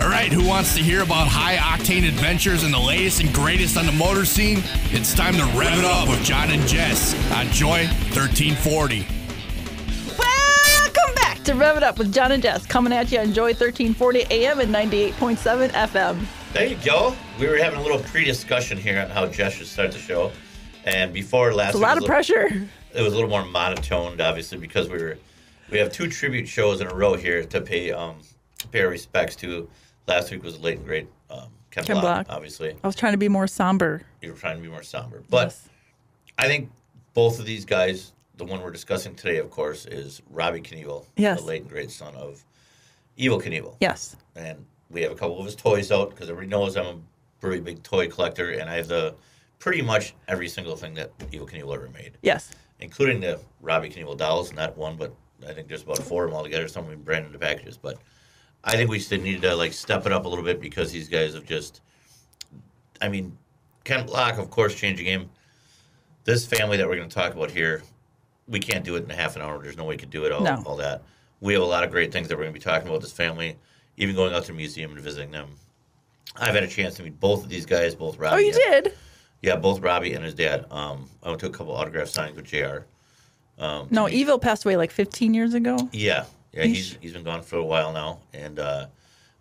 All right, who wants to hear about high octane adventures and the latest and greatest on the motor scene? It's time to rev it up with John and Jess on Joy 1340. Welcome back to Rev It Up with John and Jess, coming at you on Joy 1340 AM and 98.7 FM. There you go. We were having a little pre-discussion here on how Jess should start the show, and before last, It's a week lot was of pressure. It was a little more monotoned, obviously, because we were we have two tribute shows in a row here to pay um pay our respects to. Last week was late and great um, Ken, Ken Block, Block. obviously. I was trying to be more somber. You were trying to be more somber, but Yes. I think both of these guys, the one we're discussing today, of course, is Robbie Knievel, Yes. the late and great son of Evel Knievel. Yes. and we have a couple of his toys out because everybody knows I'm a pretty big toy collector, and I have the pretty much every single thing that Evel Knievel ever made, Yes. including the Robbie Knievel dolls. Not one, but I think there's about four of them altogether. Some of them branded the packages, but I think we still need to like step it up a little bit because these guys have just. I mean, Ken Block, of course, changed the game. This family that we're going to talk about here, we can't do it in a half an hour. There's no way we could do it all, No. all that. We have a lot of great things that we're going to be talking about. This family, even going out to the museum and visiting them. I've had a chance to meet both of these guys, both Robbie. Oh, you and- did? Yeah, both Robbie and his dad. Um, I went to a couple autograph signings with Jr. No, Evel passed away like 15 years ago. Yeah, yeah, he's he's been gone for a while now, and uh,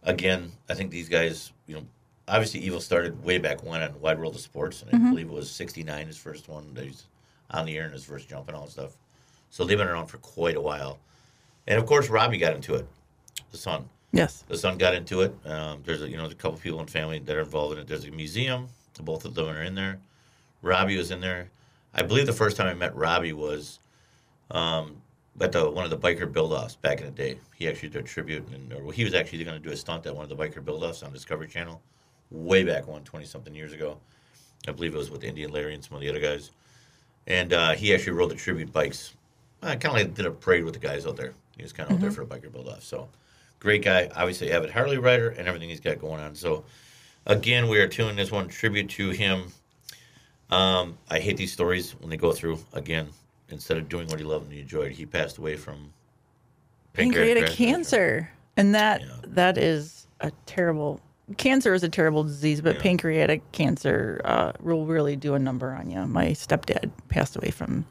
again, I think these guys, you know, obviously Evel started way back when on Wide World of Sports, and I believe it was '69 his first one. He's on the air in his first jump and all that stuff. So they've been around for quite a while, and of course Robbie got into it, the son. Yes. The son got into it. Um, there's a, you know there's a couple people in the family that are involved in it. There's a museum. Both of them are in there. Robbie was in there. I believe the first time I met Robbie was um, at the one of the biker build-offs back in the day. He actually did a tribute, and or he was actually going to do a stunt at one of the biker build-offs on Discovery Channel, way back when, twenty something years ago. I believe it was with Indian Larry and some of the other guys, and uh, he actually rode the tribute bikes. I kind of like did a parade with the guys out there. He was kind of out there for a biker build-off. So great guy, obviously avid Harley rider, and everything he's got going on. So again, we are tuning this one tribute to him. Um, I hate these stories when they go through. Again, instead of doing what he loved and he enjoyed, he passed away from Pancreatic cancer. cancer. And that Yeah. that is a terrible cancer is a terrible disease, but Yeah. pancreatic cancer uh, will really do a number on you. My stepdad passed away from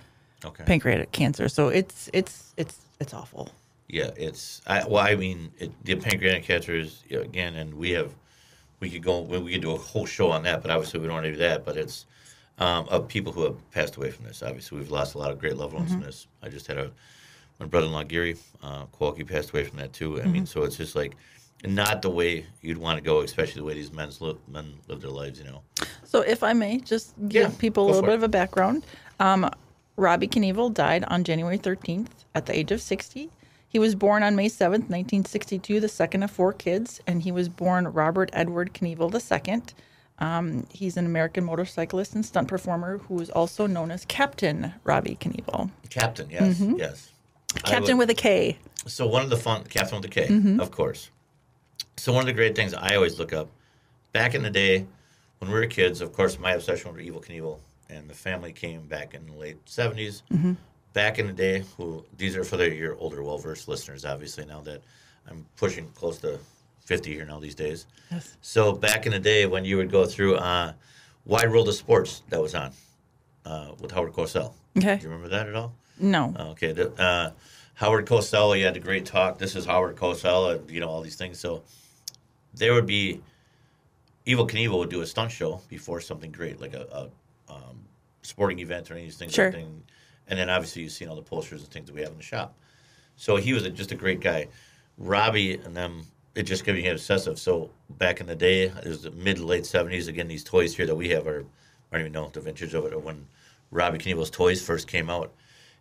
Okay. pancreatic cancer, so it's it's it's it's awful. Yeah, it's I, well, I mean, it, the pancreatic cancer is again, and we have we could go we could do a whole show on that, but obviously we don't want to do that. But it's um, of people who have passed away from this. Obviously, we've lost a lot of great loved ones from this. I just had a my brother-in-law Gary uh, Kowalski passed away from that too. I mean, so it's just like not the way you'd want to go, especially the way these men's li- men live their lives. You know, So, if I may, just give Yeah, people a little bit it. of a background. Um, Robbie Knievel died on January 13th at the age of 60. He was born on May 7th, 1962, the second of four kids, and he was born Robert Edward Knievel II. Um, he's an American motorcyclist and stunt performer who is also known as Captain Robbie Knievel. Captain. Yes, yes. Captain would- with a K. So one of the fun, Captain with a K, Mm-hmm. of course. So one of the great things I always look up, back in the day, when we were kids, of course, my obsession with Evel Knievel and the family came back in the late 70s. Mm-hmm. Back in the day, who these are for the your older, well-versed listeners, obviously. Now that I'm pushing close to 50 here now these days. Yes. So back in the day, when you would go through uh, Wide World of Sports, that was on uh, with Howard Cosell. Okay. Do you remember that at all? No. Okay. Uh, Howard Cosell, you had a great talk. This is Howard Cosell, and you know all these things. So there would be Evel Knievel would do a stunt show before something great, like a, a um, sporting event or any of these things. Sure. And then obviously you've seen all the posters and things that we have in the shop. So he was a, just a great guy. Robbie and them, it just me obsessive. So back in the day, it was the mid late seventies. Again, these toys here that we have are I don't even know the vintage of it when Robbie Knievel's toys first came out.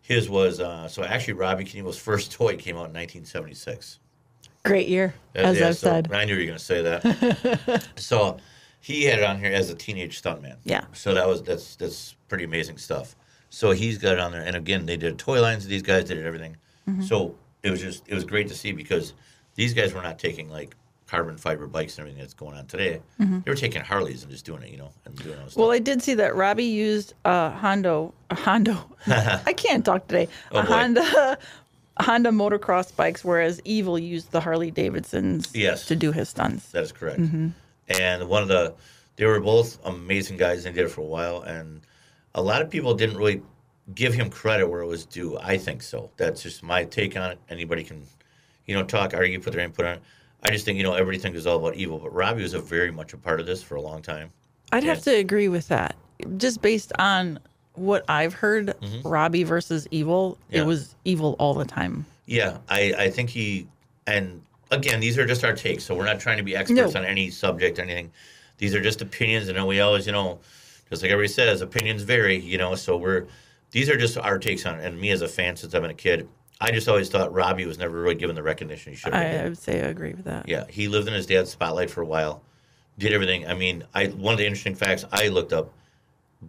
His was uh, so actually Robbie Knievel's first toy came out in 1976. Great year, Uh, as yeah, I've so said. I knew you were going to say that. so he had it on here as a teenage stuntman. Yeah. So that was that's that's pretty amazing stuff. So he's got it on there, and again, they did toy lines. These guys did everything. Mm-hmm. So it was just it was great to see because these guys were not taking like carbon fiber bikes and everything that's going on today. They were taking Harleys and just doing it, you know, and doing all Mm-hmm. Well. I did see that Robbie used a Hondo, a Hondo. I can't talk today. Oh, a boy. Honda Honda motocross bikes, whereas Evel used the Harley Davidsons Yes. to do his stunts. That is correct. Mm-hmm. And one of the, they were both amazing guys and did it for a while. And a lot of people didn't really give him credit where it was due. I think so. That's just my take on it. Anybody can, you know, talk, argue, put their input on it. I just think, you know, everything is all about Evel. But Robbie was a very much a part of this for a long time. I'd have to agree with that. Just based on what I've heard, Robbie versus Evel, Mm-hmm. Yeah. it was Evel all the time. Yeah, I, I think he, and again, these are just our takes. So we're not trying to be experts No. on any subject or anything. These are just opinions. And then we always, you know, just like everybody says, opinions vary, you know. So we're, these are just our takes on it. And me as a fan since I've been a kid, I just always thought Robbie was never really given the recognition he should have I. I would say I agree with that. Yeah, he lived in his dad's spotlight for a while, did everything. I mean, I one of the interesting facts I looked up,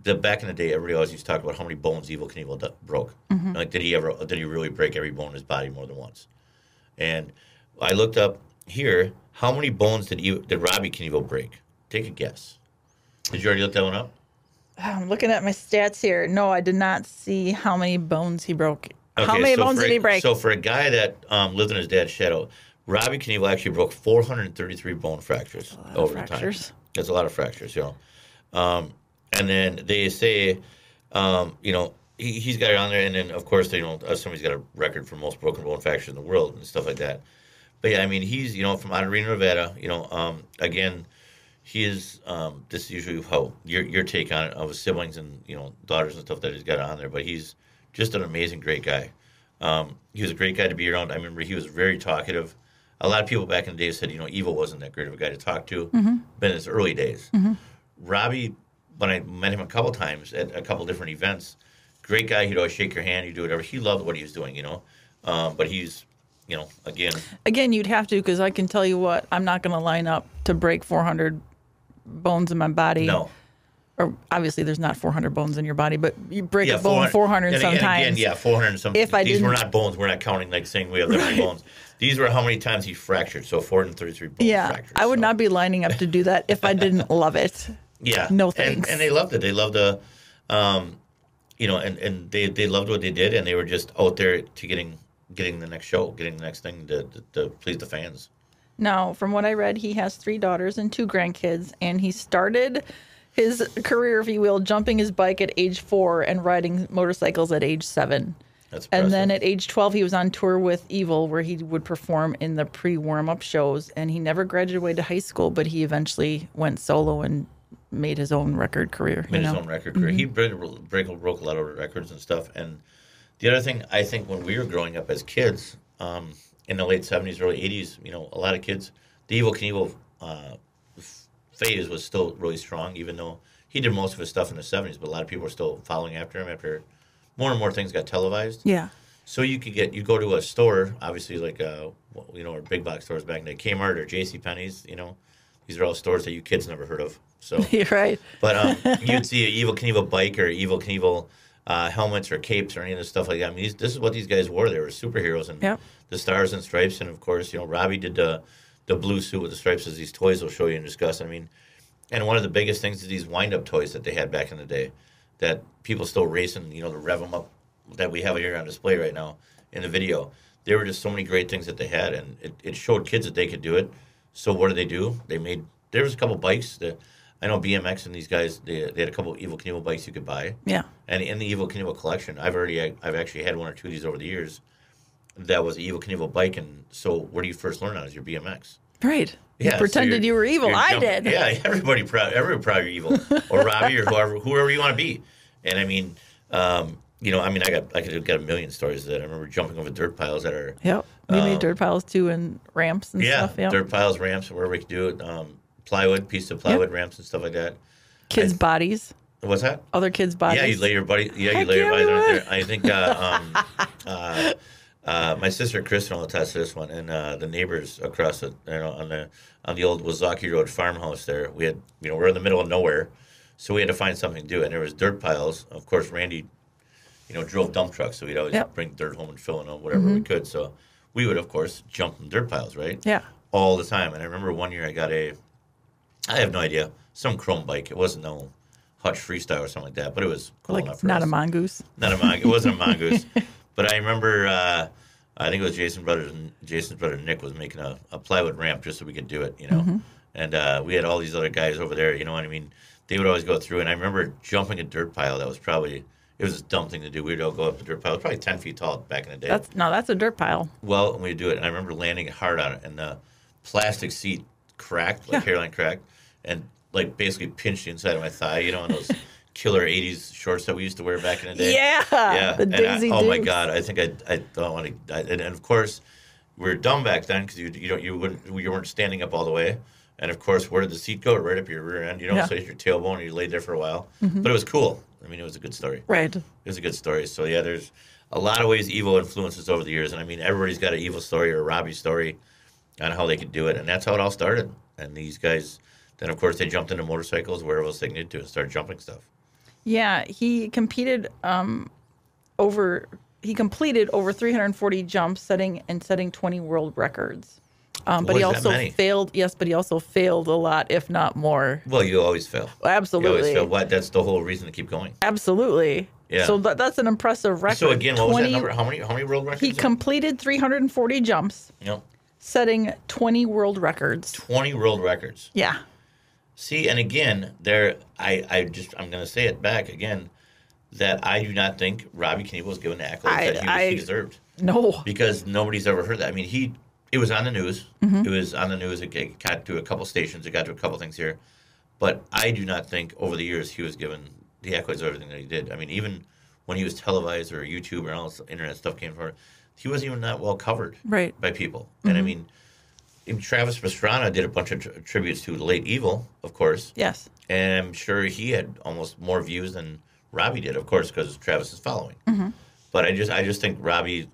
the back in the day, everybody always used to talk about how many bones Evel Knievel d- broke. Mm-hmm. Like, did he ever? Did he really break every bone in his body more than once? And I looked up here, how many bones did Ev- did Robbie Knievel break? Take a guess. Did you already look that one up? I'm looking at my stats here. No, I did not see how many bones he broke. How many so bones for did he break? So for a guy that um, lived in his dad's shadow, Robbie Knievel actually broke 433 bone fractures over the fractures. time. That's a lot of fractures, you know. Um, and then they say, um, you know, he, he's got it on there, and then of course, you know, somebody's got a record for most broken bone fractures in the world and stuff like that. But yeah, I mean, he's you know from out of Reno, Nevada. You know, um, again, he is. Um, this is usually how your your take on it of his siblings and you know daughters and stuff that he's got on there. But he's just an amazing, great guy. Um, he was a great guy to be around. I remember he was very talkative. A lot of people back in the day said, you know, Evel wasn't that great of a guy to talk to. But in his early days, Robbie, when I met him a couple times at a couple different events, great guy. He'd always shake your hand. He'd do whatever. He loved what he was doing, you know. Um, but he's, you know, again, Again, you'd have to because I can tell you what, I'm not going to line up to break 400 bones in my body. no. Or obviously, there's not 400 bones in your body, but you break Yeah, a bone 400 and again- sometimes. and Again, yeah, 400 and some. If I these were didn't- bones. We're not counting like saying we have many bones. These were how many times he fractured. So 433 bone Yeah, fractures. I would so. not be lining up to do that if I didn't love it. Yeah. No And, thanks. and they loved it. They loved the, um, you know, and, and they, they loved what they did, and they were just out there to getting getting the next show, getting the next thing to, to, to please the fans. Now, from what I read, he has three daughters and two grandkids, and he started his career, if you will, jumping his bike at age four and riding motorcycles at age seven. That's impressive. And then at age 12, he was on tour with Evel, where he would perform in the pre warm up shows. And he never graduated to high school, but he eventually went solo and made his own record career. made his know? own record career. He broke, broke, broke a lot of records and stuff. And the other thing, I think when we were growing up as kids um, in the late 70s, early 80s, you know, a lot of kids, the Evel Knievel uh, phase was still really strong, even though he did most of his stuff in the 70s, but a lot of people were still following after him after more and more things got televised. Yeah. So you could get, you go to a store, obviously like, uh, you know, or big box stores back in the day, Kmart or J.C. Penney's, you know, these are all stores that you kids never heard of. So You're right. but um, you'd see an Evel Knievel bike or Evel Knievel uh, helmets or capes or any of this stuff like that. I mean, these, this is what these guys wore. They were superheroes and Yep. the stars and stripes. And of course, you know, Robbie did the the blue suit with the stripes as these toys will show you and discuss. I mean, and one of the biggest things is these wind up toys that they had back in the day that people still racing, you know, to rev them up that we have here on display right now in the video. There were just so many great things that they had, and it, it showed kids that they could do it. So what did they do? They made there was a couple bikes that I know BMX and these guys they, they had a couple Evel Knievel bikes you could buy. Yeah. And in the Evel Knievel collection, I've already I've actually had one or two of these over the years. That was an Evel Knievel bike, and so where do you first learn on is your BMX. Right. Yeah, you pretended you're- you were Evel. I did. Yeah, everybody proud. Everybody proud you're Evel, or Robbie, or whoever, whoever you want to be. And I mean, um, you know, I mean, I got I could get a million stories that. I remember jumping over dirt piles that are Yep. We made dirt piles too and ramps and Um, yeah, stuff. Yep. dirt piles, ramps, wherever we could do it. Um, plywood, piece of plywood ramps and stuff like that. Kids' I- bodies. What's that? Other kids' bodies. Yeah, you lay your buddy. Yeah, you lay your yeah, bodies we right would. there. I think uh, um, uh, uh, my sister Kristen will attest to this one, and uh, the neighbors across the you know on the on the old Wazaki Road farmhouse there. We had you know we're in the middle of nowhere, so we had to find something to do, and there was dirt piles. Of course, Randy, you know, drove dump trucks, so we'd always Yep. Mm-hmm. bring dirt home and fill in on whatever we could. So we would of course jump in dirt piles, right? Yeah. all the time. And I remember one year I got a, I have no idea, some chrome bike. It wasn't no Hutch Freestyle or something like that, but it was cool enough Like for not us. a mongoose. Not a mongoose. It wasn't a mongoose. but I remember uh, I think it was Jason brothers and Jason's brother Nick was making a, a plywood ramp just so we could do it, you know. Mm-hmm. And uh, we had all these other guys over there, you know what I mean? They would always go through, and I remember jumping a dirt pile that was probably it was a dumb thing to do. We'd all go up the dirt pile, it was probably ten feet tall back in the day. That's no, that's a dirt pile. well, and we do it, and I remember landing hard on it, and the plastic seat cracked, like Yeah. hairline cracked, and like basically pinched the inside of my thigh, you know, in those killer '80s shorts that we used to wear back in the day. Yeah, Yeah, the and I- oh my god, I think I I don't want to. And, and of course, we were dumb back then because you you don't you wouldn't you weren't standing up all the way. And of course, where did the seat go? Right up your rear end, you know. Yeah. So your tailbone, you laid there for a while. Mm-hmm. But it was cool. I mean, it was a good story. Right. It was a good story. So yeah, there's a lot of ways Evel influences over the years, and I mean, everybody's got an Evel story or a Robbie story on how they could do it, and that's how it all started. And these guys, then of course, they jumped into motorcycles wherever else they needed to and started jumping stuff. Yeah, he competed um, over. He completed over 340 jumps, setting and setting 20 world records. Um, but he Boy, that also failed. Yes, but he also failed a lot, if not more. Well, you always fail. You always Absolutely, fail. What? That's the whole reason to keep going. absolutely. Yeah. So that, that's an impressive record. So again, what was that number? How many? How many world records? He completed 340 jumps, know, setting 20 world records. twenty world records. Yeah. See, and again, there, I, I just, I'm going to say it back again, that I do not think Robbie Knievel was given the accolades I- that he, I- he deserved. No. because nobody's ever heard that. I mean, he it was on the news. Mm-hmm. It was on the news. It got to a couple stations. It got to a couple things here, but I do not think over the years he was given the accolades of everything that he did. I mean, even when he was televised or YouTube or all this internet stuff came for, he wasn't even that well covered Right. by people. And I mean, even Travis Pastrana did a bunch of tr- tributes to late Evel, of course, Yes. and I'm sure he had almost more views than Robbie did, of course, because Travis is following. Mm-hmm. But I just, I just think Robbie,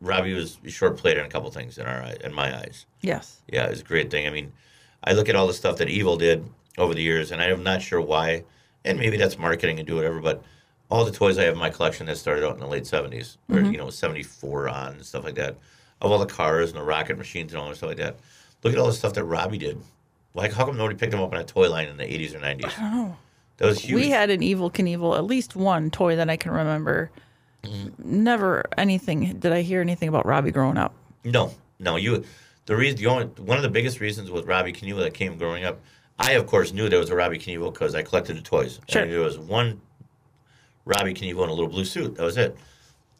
Robbie was short played on a couple things in our, in my eyes. Yes. Yeah, it was a great thing. I mean, I look at all the stuff that Evel did over the years, and I'm not sure why, and maybe that's marketing and do whatever, but all the toys I have in my collection that started out in the late 70s, or, you know, 74 on and stuff like that, of all the cars and the rocket machines and all that stuff like that. Look at all the stuff that Robbie did. Like, how come nobody picked him up in a toy line in the 80s or 90s? I don't know. That was huge. We had an Evel Knievel, at least one toy that I can remember. Mm-hmm. Never anything. Did I hear anything about Robbie growing up? No, no. You, the reason, the only one of the biggest reasons with Robbie Knievel that came growing up. I of course knew there was a Robbie Knievel because I collected the toys. Sure. And there was one Robbie Knievel in a little blue suit. That was it.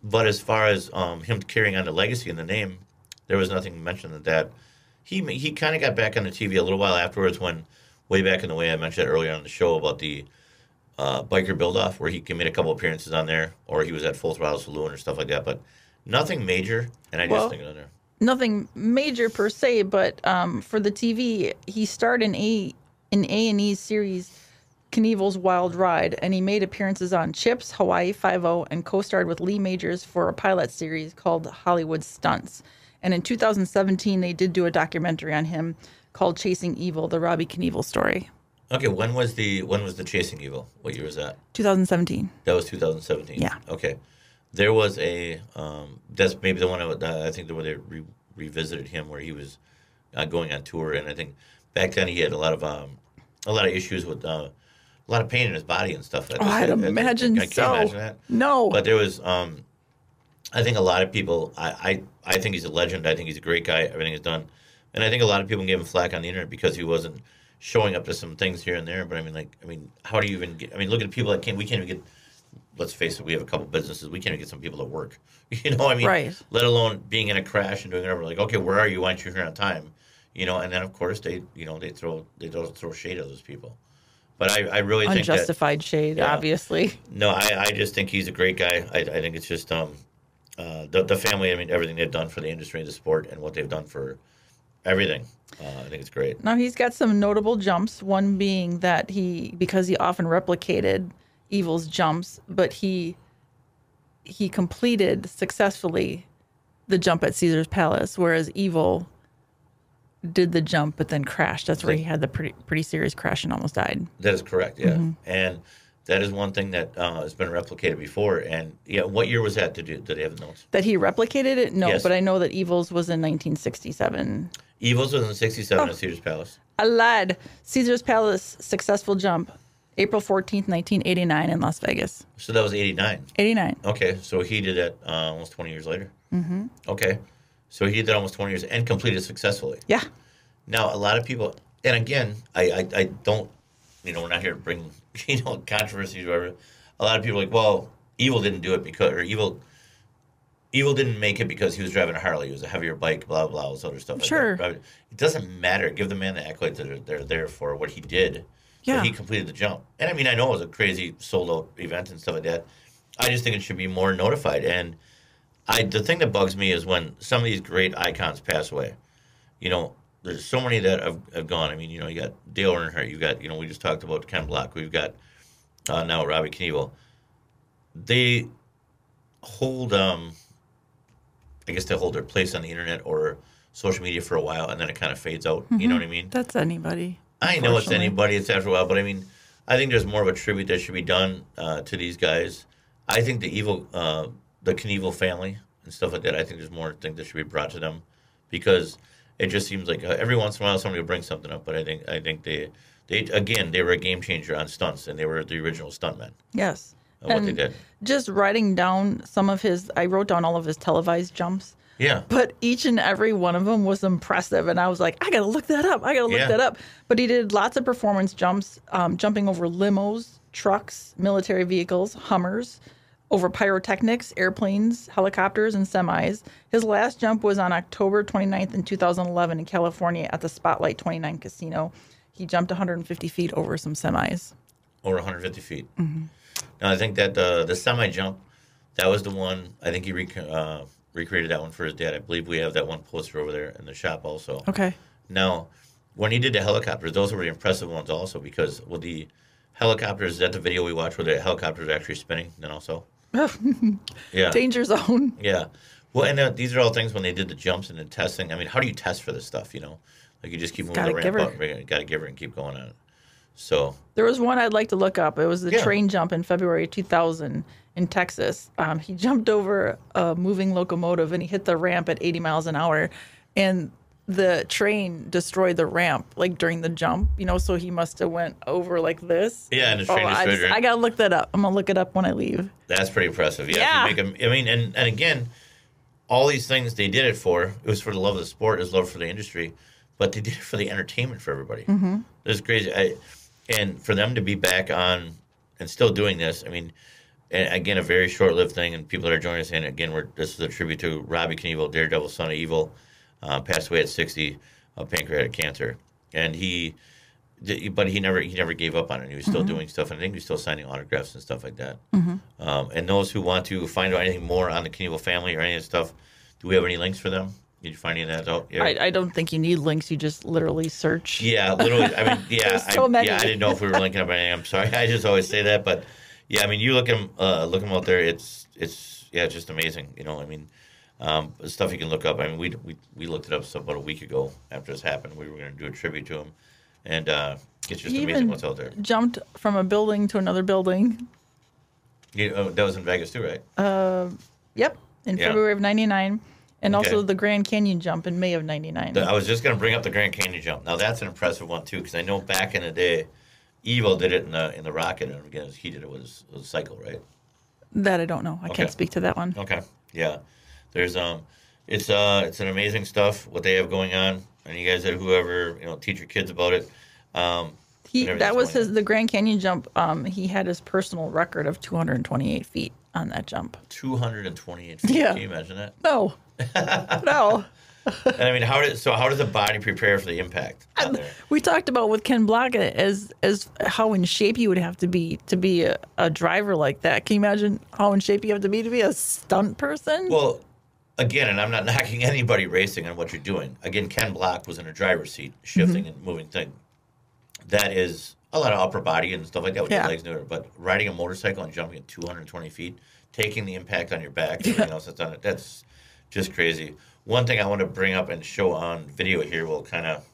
But as far as um, him carrying on the legacy and the name, there was nothing mentioned of that. He he kind of got back on the TV a little while afterwards when, way back in the way I mentioned earlier on the show about the uh, biker build off where he made a couple appearances on there, or he was at Full Throttle Saloon or stuff like that. But nothing major, and I just think on there. Nothing major per se, but um, for the TV, he starred in a in A and E series Knievel's Wild Ride, and he made appearances on Chips, Hawaii Five O, and co-starred with Lee Majors for a pilot series called Hollywood Stunts. And in 2017, they did do a documentary on him called Chasing Evel: The Robbie Knievel Story. Okay, when was the when was the Chasing Evel? What year was that? 2017. That was 2017. Yeah. Okay, there was a um, that's maybe the one I, I think the one they re- revisited him where he was uh, going on tour, and I think back then he had a lot of um, a lot of issues with uh, a lot of pain in his body and stuff. Oh, I'd imagine I can't so. imagine that. No, But there was, um, I think a lot of people. I, I I think he's a legend. I think he's a great guy. Everything he's done, and I think a lot of people gave him flack on the internet because he wasn't showing up to some things here and there. But I mean, like, I mean, how do you even get? I mean, look at the people that can't. We can't even get. Let's face it. We have a couple businesses. We can't even get some people to work. You know, what I mean, Right. Let alone being in a crash and doing whatever. Like, okay, where are you? Why aren't you here on time? You know, and then of course they, you know, they throw they don't throw shade at those people. But I, I really think unjustified shade, Yeah. obviously. no, I, I just think he's a great guy. I, I think it's just um, uh, the the family. I mean, everything they've done for the industry, the sport, and what they've done for everything. Uh, I think it's great. Now he's got some notable jumps. One being that he, because he often replicated Evel's jumps, but he he completed successfully the jump at Caesar's Palace, whereas Evel did the jump but then crashed. That's where he had the pretty pretty serious crash and almost died. That is correct. Yeah, Mm-hmm. and that is one thing that uh, has been replicated before. And yeah, what year was that? Did you, did they have the notes? That he replicated it, no, Yes. but I know that Evel's was in 1967. Evels was in '67 Oh. at Caesar's Palace. I lied. Caesar's Palace successful jump, April 14th, 1989 in Las Vegas. So that was '89. 89. Okay, so he did that uh, almost 20 years later. Mm-hmm. Okay, so he did that almost 20 years and completed successfully. Yeah. Now, a lot of people, and again, I, I, I don't, you know, we're not here to bring, you know, controversies or whatever. A lot of people are like, well, Evel didn't do it because, or Evel, Evel didn't make it because he was driving a Harley. It was a heavier bike, blah, blah, all this other stuff. like Sure. that. But It doesn't matter. Give the man the accolades that are, they're there for what he did. Yeah. He completed the jump. And I mean, I know it was a crazy sold out event and stuff like that. I just think it should be more notified. And I, the thing that bugs me is when some of these great icons pass away. You know, there's so many that have, have gone. I mean, you know, you got Dale Earnhardt. You got, you know, we just talked about Ken Block. We've got uh, now Robbie Knievel. They hold, um, I guess they hold their place on the internet or social media for a while, and then it kind of fades out. You know what I mean? That's anybody. I know it's anybody. It's after a while, but I mean, I think there's more of a tribute that should be done uh, to these guys. I think the Evel, uh, the Knievel family and stuff like that. I think there's more things that should be brought to them because it just seems like uh, every once in a while somebody will bring something up. But I think I think they they again they were a game changer on stunts and they were the original stuntmen Yes. of what they And did. just writing down some of his, I wrote down all of his televised jumps, Yeah, but each and every one of them was impressive. And I was like, I got to look that up. I got to look Yeah. that up. But he did lots of performance jumps, um, jumping over limos, trucks, military vehicles, Hummers, over pyrotechnics, airplanes, helicopters, and semis. His last jump was on October 29th in 2011 in California at the Spotlight 29 Casino. He jumped 150 feet over some semis. over 150 feet. Mm-hmm. Now I think that the the semi jump, that was the one. I think he rec- uh, recreated that one for his dad. I believe we have that one poster over there in the shop also. Okay. Now, when he did the helicopters, those were the impressive ones also because with the helicopters, is that the video we watched where the helicopters are actually spinning? Then also, yeah, Danger zone. yeah. Well, and uh, these are all things when they did the jumps and the testing. I mean, how do you test for this stuff? You know, like you just keep moving Gotta the ramp up, you got to give her and keep going on it. So There was one I'd like to look up. It was the Yeah. train jump in February 2000 in Texas. Um, he jumped over a moving locomotive and he hit the ramp at 80 miles an hour, and the train destroyed the ramp like during the jump. You know, so he must have went over like this. Yeah, and the Oh, train I, just-. I gotta look that up. I'm gonna look it up when I leave. That's pretty impressive. Yeah. Yeah. I mean, and, and again, all these things they did it for, it was for the love of the sport, it was love for the industry, but they did it for the entertainment for everybody. Mm-hmm. It was crazy. I, and for them to be back on and still doing this, I mean, and again, a very short lived thing, and people that are joining us, and again, we're, this is a tribute to Robbie Knievel, Daredevil, son of Evel, uh, passed away at 60 of pancreatic cancer. And he, but he never he never gave up on it. He was still doing stuff, and I think he was still signing autographs and stuff like that. Um, and those who want to find out anything more on the Knievel family or any of stuff, do we have any links for them? Did you find any of that out? Yeah. I, I don't think you need links. You just literally search. Yeah, literally. I mean, yeah, so I, yeah. I didn't know if we were linking up anything. I'm sorry. I just always say that, but yeah, I mean, you look them, uh, look them out there. It's, it's, yeah, it's just amazing. You know, I mean, um, stuff you can look up. I mean, we we we looked it up so about a week ago after this happened. We were going to do a tribute to him, and uh, it's just He amazing what's out there. jumped from a building to another building. You, uh, that was in Vegas too, right? Uh, Yep, in Yeah. February of '99, and Okay. also the Grand Canyon jump in May of '99. I was just going to bring up the Grand Canyon jump. Now that's an impressive one too, because I know back in the day, Evel did it in the in the rocket, and again, he did it with his, with his cycle, right? That I don't know. I Okay. can't speak to that one. Okay. Yeah. There's um it's uh it's an amazing stuff what they have going on. And you guys have whoever, you know, teach your kids about it. Um He that was his the Grand Canyon jump. Um, he had his personal record of 228 feet on that jump. 228 feet. Yeah. Can you imagine that? No, no. And I mean, how did so how does the body prepare for the impact? We talked about with Ken Block as as how in shape you would have to be to be a, a driver like that. Can you imagine how in shape you have to be to be a stunt person? Well, again, and I'm not knocking anybody racing on what you're doing. Again, Ken Block was in a driver's seat, shifting Mm-hmm. and moving thing. That is a lot of upper body and stuff like that with Yeah. your legs it. But riding a motorcycle and jumping at 220 feet, taking the impact on your back, everything else that's on it, that's just crazy. One thing I want to bring up and show on video here, we'll kind of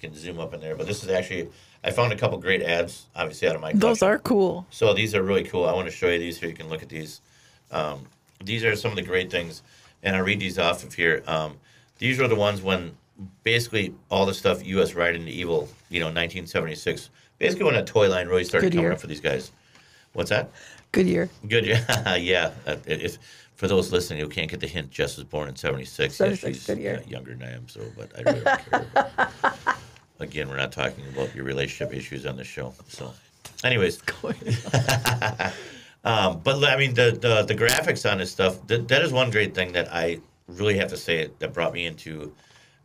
you can zoom up in there. But this is actually, I found a couple great ads, obviously out of my. Those collection. are cool. So these are really cool. I want to show you these here. You can look at these. Um, these are some of the great things, and I'll read these off of here. Um, these are the ones when basically all the stuff U.S. right into Evel, you know, 1976. Basically, when a toy line really started Good coming year. up for these guys. What's that? Good year. Good, year. yeah. Uh, If for those listening who can't get the hint, Jess was born in '76. 76, she's good year. yeah, younger than I am, so but I really don't care. But again, we're not talking about your relationship issues on the show. So, anyways, um, but I mean the, the the graphics on this stuff. That, that is one great thing that I really have to say that brought me into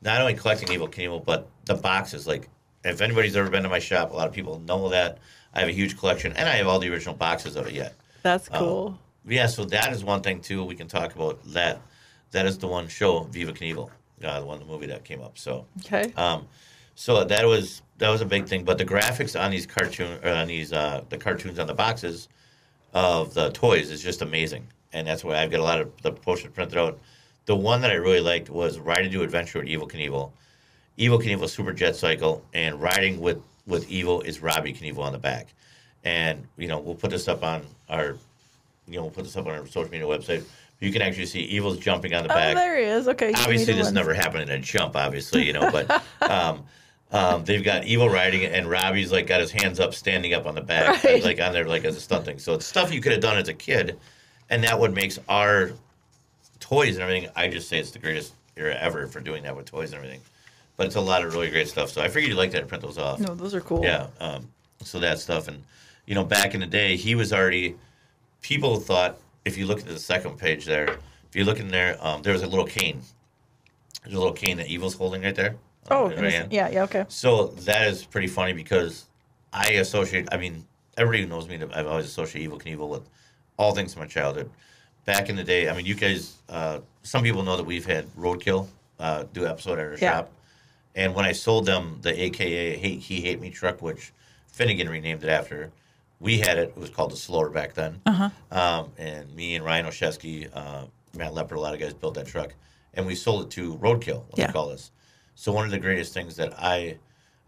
not only collecting Evel Knievel, but the boxes. Like, if anybody's ever been to my shop, a lot of people know that I have a huge collection, and I have all the original boxes of it yet. That's cool. Yeah, so that is one thing too. We can talk about that. That is the one show, Viva Knievel, uh, the one the movie that came up. So, okay. um, so that was that was a big thing. But the graphics on these cartoon or on these uh, the cartoons on the boxes of the toys is just amazing, and that's why I've got a lot of the posters printed out. The one that I really liked was Riding to Adventure with Evel Knievel, Evel Knievel Super Jet Cycle, and riding with with Evel is Robbie Knievel on the back. And you know we'll put this up on our, you know we'll put this up on our social media website. You can actually see Evel's jumping on the oh, back there he is. Okay. obviously this never happened in a jump obviously you know but um, um, they've got Evel riding and robbie's like got his hands up standing up on the back Right. like on there like as a stunt thing so it's stuff you could have done as a kid and that what makes our toys and everything i just say it's the greatest era ever for doing that with toys and everything but it's a lot of really great stuff so i figured you'd like that to print those off No, those are cool. yeah. Um, so that stuff, and you know, back in the day, he was already. People thought if you look at the second page there, if you look in there, um, there was a little cane. There's a little cane that Evel's holding right there. Oh, Right in this- hand. yeah, yeah, okay. So that is pretty funny because I associate. I mean, everybody who knows me, I've always associated Evel Knievel with all things from my childhood. Back in the day, I mean, you guys. Uh, some people know that we've had Roadkill uh, do episode at our Yeah. shop, and when I sold them the AKA Hate He Hate Me truck, which Finnegan renamed it after, we had it. It was called the Slower back then. Uh-huh. Um, and me and Ryan Oshesky, uh, Matt Leopard, a lot of guys built that truck, and we sold it to Roadkill. What Yeah. they call us. So one of the greatest things that I,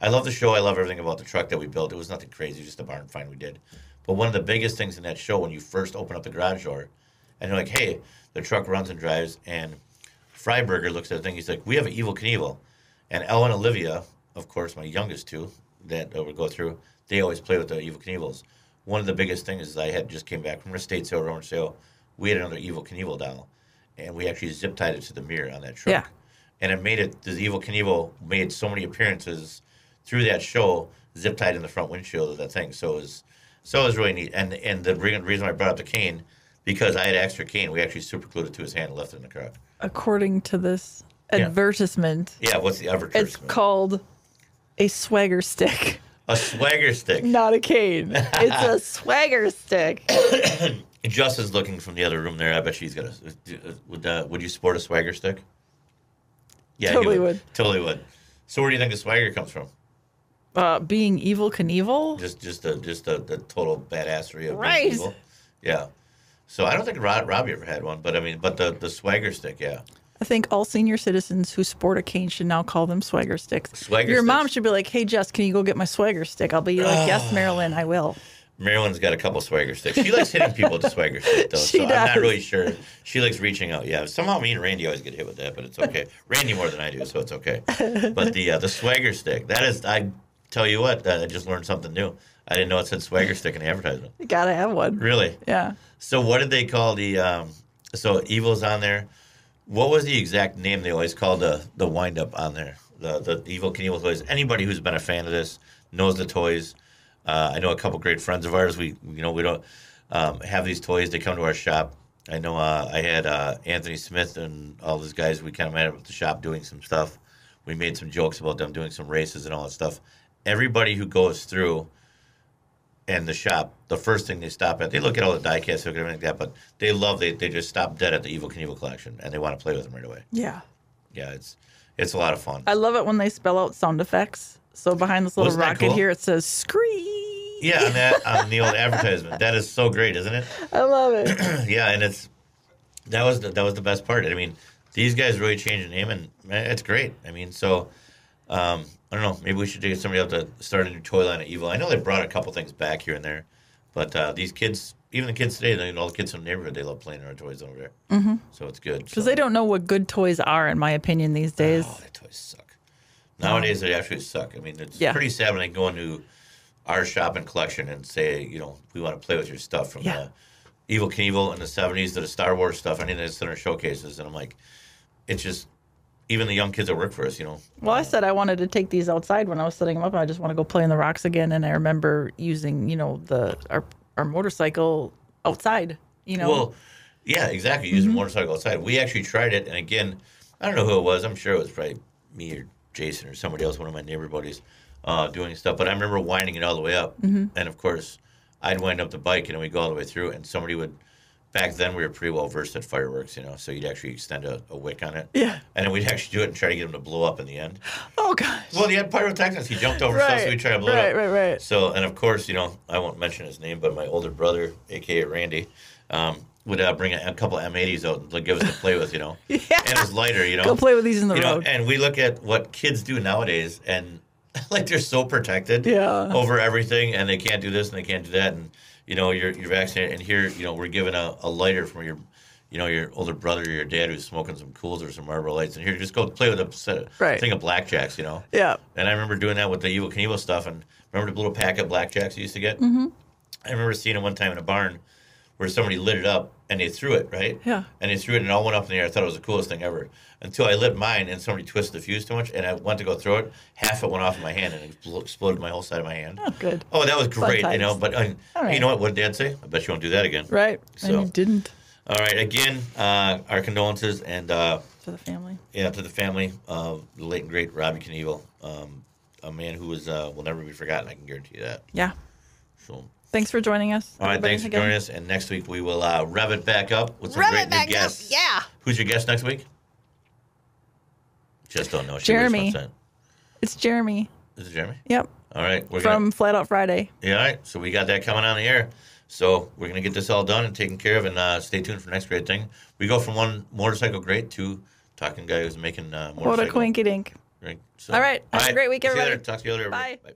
I love the show. I love everything about the truck that we built. It was nothing crazy, just a barn find we did. But one of the biggest things in that show when you first open up the garage door, and you're like, "Hey, the truck runs and drives," and Freiburger looks at the thing. He's like, "We have an Evel Knievel," and Ellen and Olivia, of course, my youngest two that uh, would go through. They always play with the Evel Knievels. One of the biggest things is I had just came back from a state sale, Roman sale. We had another Evel Knievel doll, and we actually zip tied it to the mirror on that truck. Yeah. And it made it. The Evel Knievel made so many appearances through that show, zip tied in the front windshield of that thing. So it was, so it was really neat. And and the re- reason why I brought up the cane because I had extra cane, we actually super glued it to his hand and left it in the truck. According to this advertisement, Yeah, what's the advertisement? it's called a swagger stick, a swagger stick. not a cane. it's a swagger stick. Justin's looking from the other room there. I bet she's got a. Would uh, would you sport a swagger stick? Yeah, Totally would. Totally would. So where do you think the swagger comes from? Uh, being Evel Knievel. Just just the just the, the total badassery of Right. being Evel. Yeah. So I don't think Rod, Robbie ever had one, but I mean, but the the swagger stick, yeah. I think all senior citizens who sport a cane should now call them swagger sticks. Swagger Your mom should be like, "Hey, Jess, can you go get my swagger stick?" I'll be like, "Yes, Marilyn, I will." Marilyn's got a couple swagger sticks. She likes hitting people with the swagger stick, though. She so I'm not really sure. She likes reaching out. Yeah, somehow me and Randy always get hit with that, but it's okay. Randy more than I do, so it's okay. But the uh, the swagger stick, that is, I tell you what, uh, I just learned something new. I didn't know it said swagger stick in the advertisement. You gotta have one. Really? Yeah. So what did they call the? Um, so Evel's on there. What was the exact name they always called the the wind up on there? The the Evel Knievel toys. Anybody who's been a fan of this knows the toys. Uh, I know a couple great friends of ours. We you know we don't um, have these toys. They come to our shop. I know uh, I had uh, Anthony Smith and all those guys. We kind of met up at the shop doing some stuff. We made some jokes about them doing some races and all that stuff. Everybody who goes through and the shop, the first thing they stop at, they look at all the die casts, look at everything like that, but they love they they just stop dead at the Evel Knievel collection and they want to play with them right away. Yeah. Yeah, it's it's a lot of fun. I love it when they spell out sound effects. So behind this little Wasn't that rocket cool? here, it says "scream." yeah, on that on the old advertisement, that is so great, isn't it? I love it. yeah, and it's that was the, that was the best part. I mean, these guys really changed the name, and it's great. I mean, so um, I don't know. Maybe we should get somebody up to start a new toy line of Evel. I know they brought a couple things back here and there, but uh, these kids, even the kids today, you know, all the kids from the neighborhood, they love playing in our toys over there. Mm-hmm. So it's good. Because so. they don't know what good toys are, in my opinion, these days. Oh, that toys suck. Nowadays, um, they actually suck. I mean, it's Yeah. pretty sad when they go into our shop and collection and say, you know, we want to play with your stuff from Yeah. the Evel Knievel in the '70s to the Star Wars stuff. Anything that's in our showcases, and I'm like, it's just even the young kids that work for us, you know. Well, I said I wanted to take these outside when I was setting them up. I just want to go play in the rocks again. And I remember using, you know, the our our motorcycle outside. You know, Well, yeah, exactly. Using a motorcycle outside. We actually tried it, and again, I don't know who it was. I'm sure it was probably me or Jason or somebody else, one of my neighbor buddies, uh, doing stuff. But I remember winding it all the way up, and of course, I'd wind up the bike, and we'd go all the way through, and somebody would. Back then, we were pretty well versed at fireworks, you know, so you'd actually extend a, a wick on it. Yeah. And then we'd actually do it and try to get them to blow up in the end. oh gosh. Well, he had pyrotechnics. He jumped over stuff, so Right, we tried to blow right, it up. right, right. So, and of course, you know, I won't mention his name, but my older brother, aka Randy, um, would uh, bring a, a couple of M80s out and like, give us to play with, you know, Yeah. and it was lighter, you know. Go play with these in the you know, road. and we look at what kids do nowadays, and like they're so protected Yeah. over everything, and they can't do this and they can't do that, and you know, you're you're vaccinated, and here, you know, we're given a, a lighter from your. You know, your older brother or your dad who's smoking some cools or some Marlboro Lights, and here, just go play with a set, of, Right. thing of blackjacks, you know. yeah. And I remember doing that with the Evel Knievel stuff. And remember the little pack of blackjacks you used to get? Mm-hmm. I remember seeing it one time in a barn where somebody lit it up and they threw it, right? Yeah. And they threw it and it all went up in the air. I thought it was the coolest thing ever. Until I lit mine and somebody twisted the fuse too much and I went to go throw it. Half it went off in my hand and it exploded my whole side of my hand. Oh, good. Oh, that was great, you know. But uh, All right. you know what? What did Dad say? I bet you won't do that again. Right. So- and you didn't All right. Again, uh, our condolences and uh, to the family. yeah, to the family of the late and great Robbie Knievel, um, a man who was uh, will never be forgotten. I can guarantee you that. Yeah. So, Thanks for joining us. all right, everybody, thanks for again. joining us. And next week we will uh, rev it back up with some Rev great it back new up. guests. Yeah. Who's your guest next week? Just don't know. She Jeremy. It's Jeremy. that. Is it Jeremy? Yep. All right, we're From gonna. Flat Out Friday. Yeah, all right. So we got that coming on the air. So we're gonna get this all done and taken care of, and uh, stay tuned for next great thing. We go from one motorcycle great to talking guy who's making uh, What a motorcycle. quinky dink. Right. So, All right. Have a great week, See you everybody. later. Talk to you later. Bye. Bye.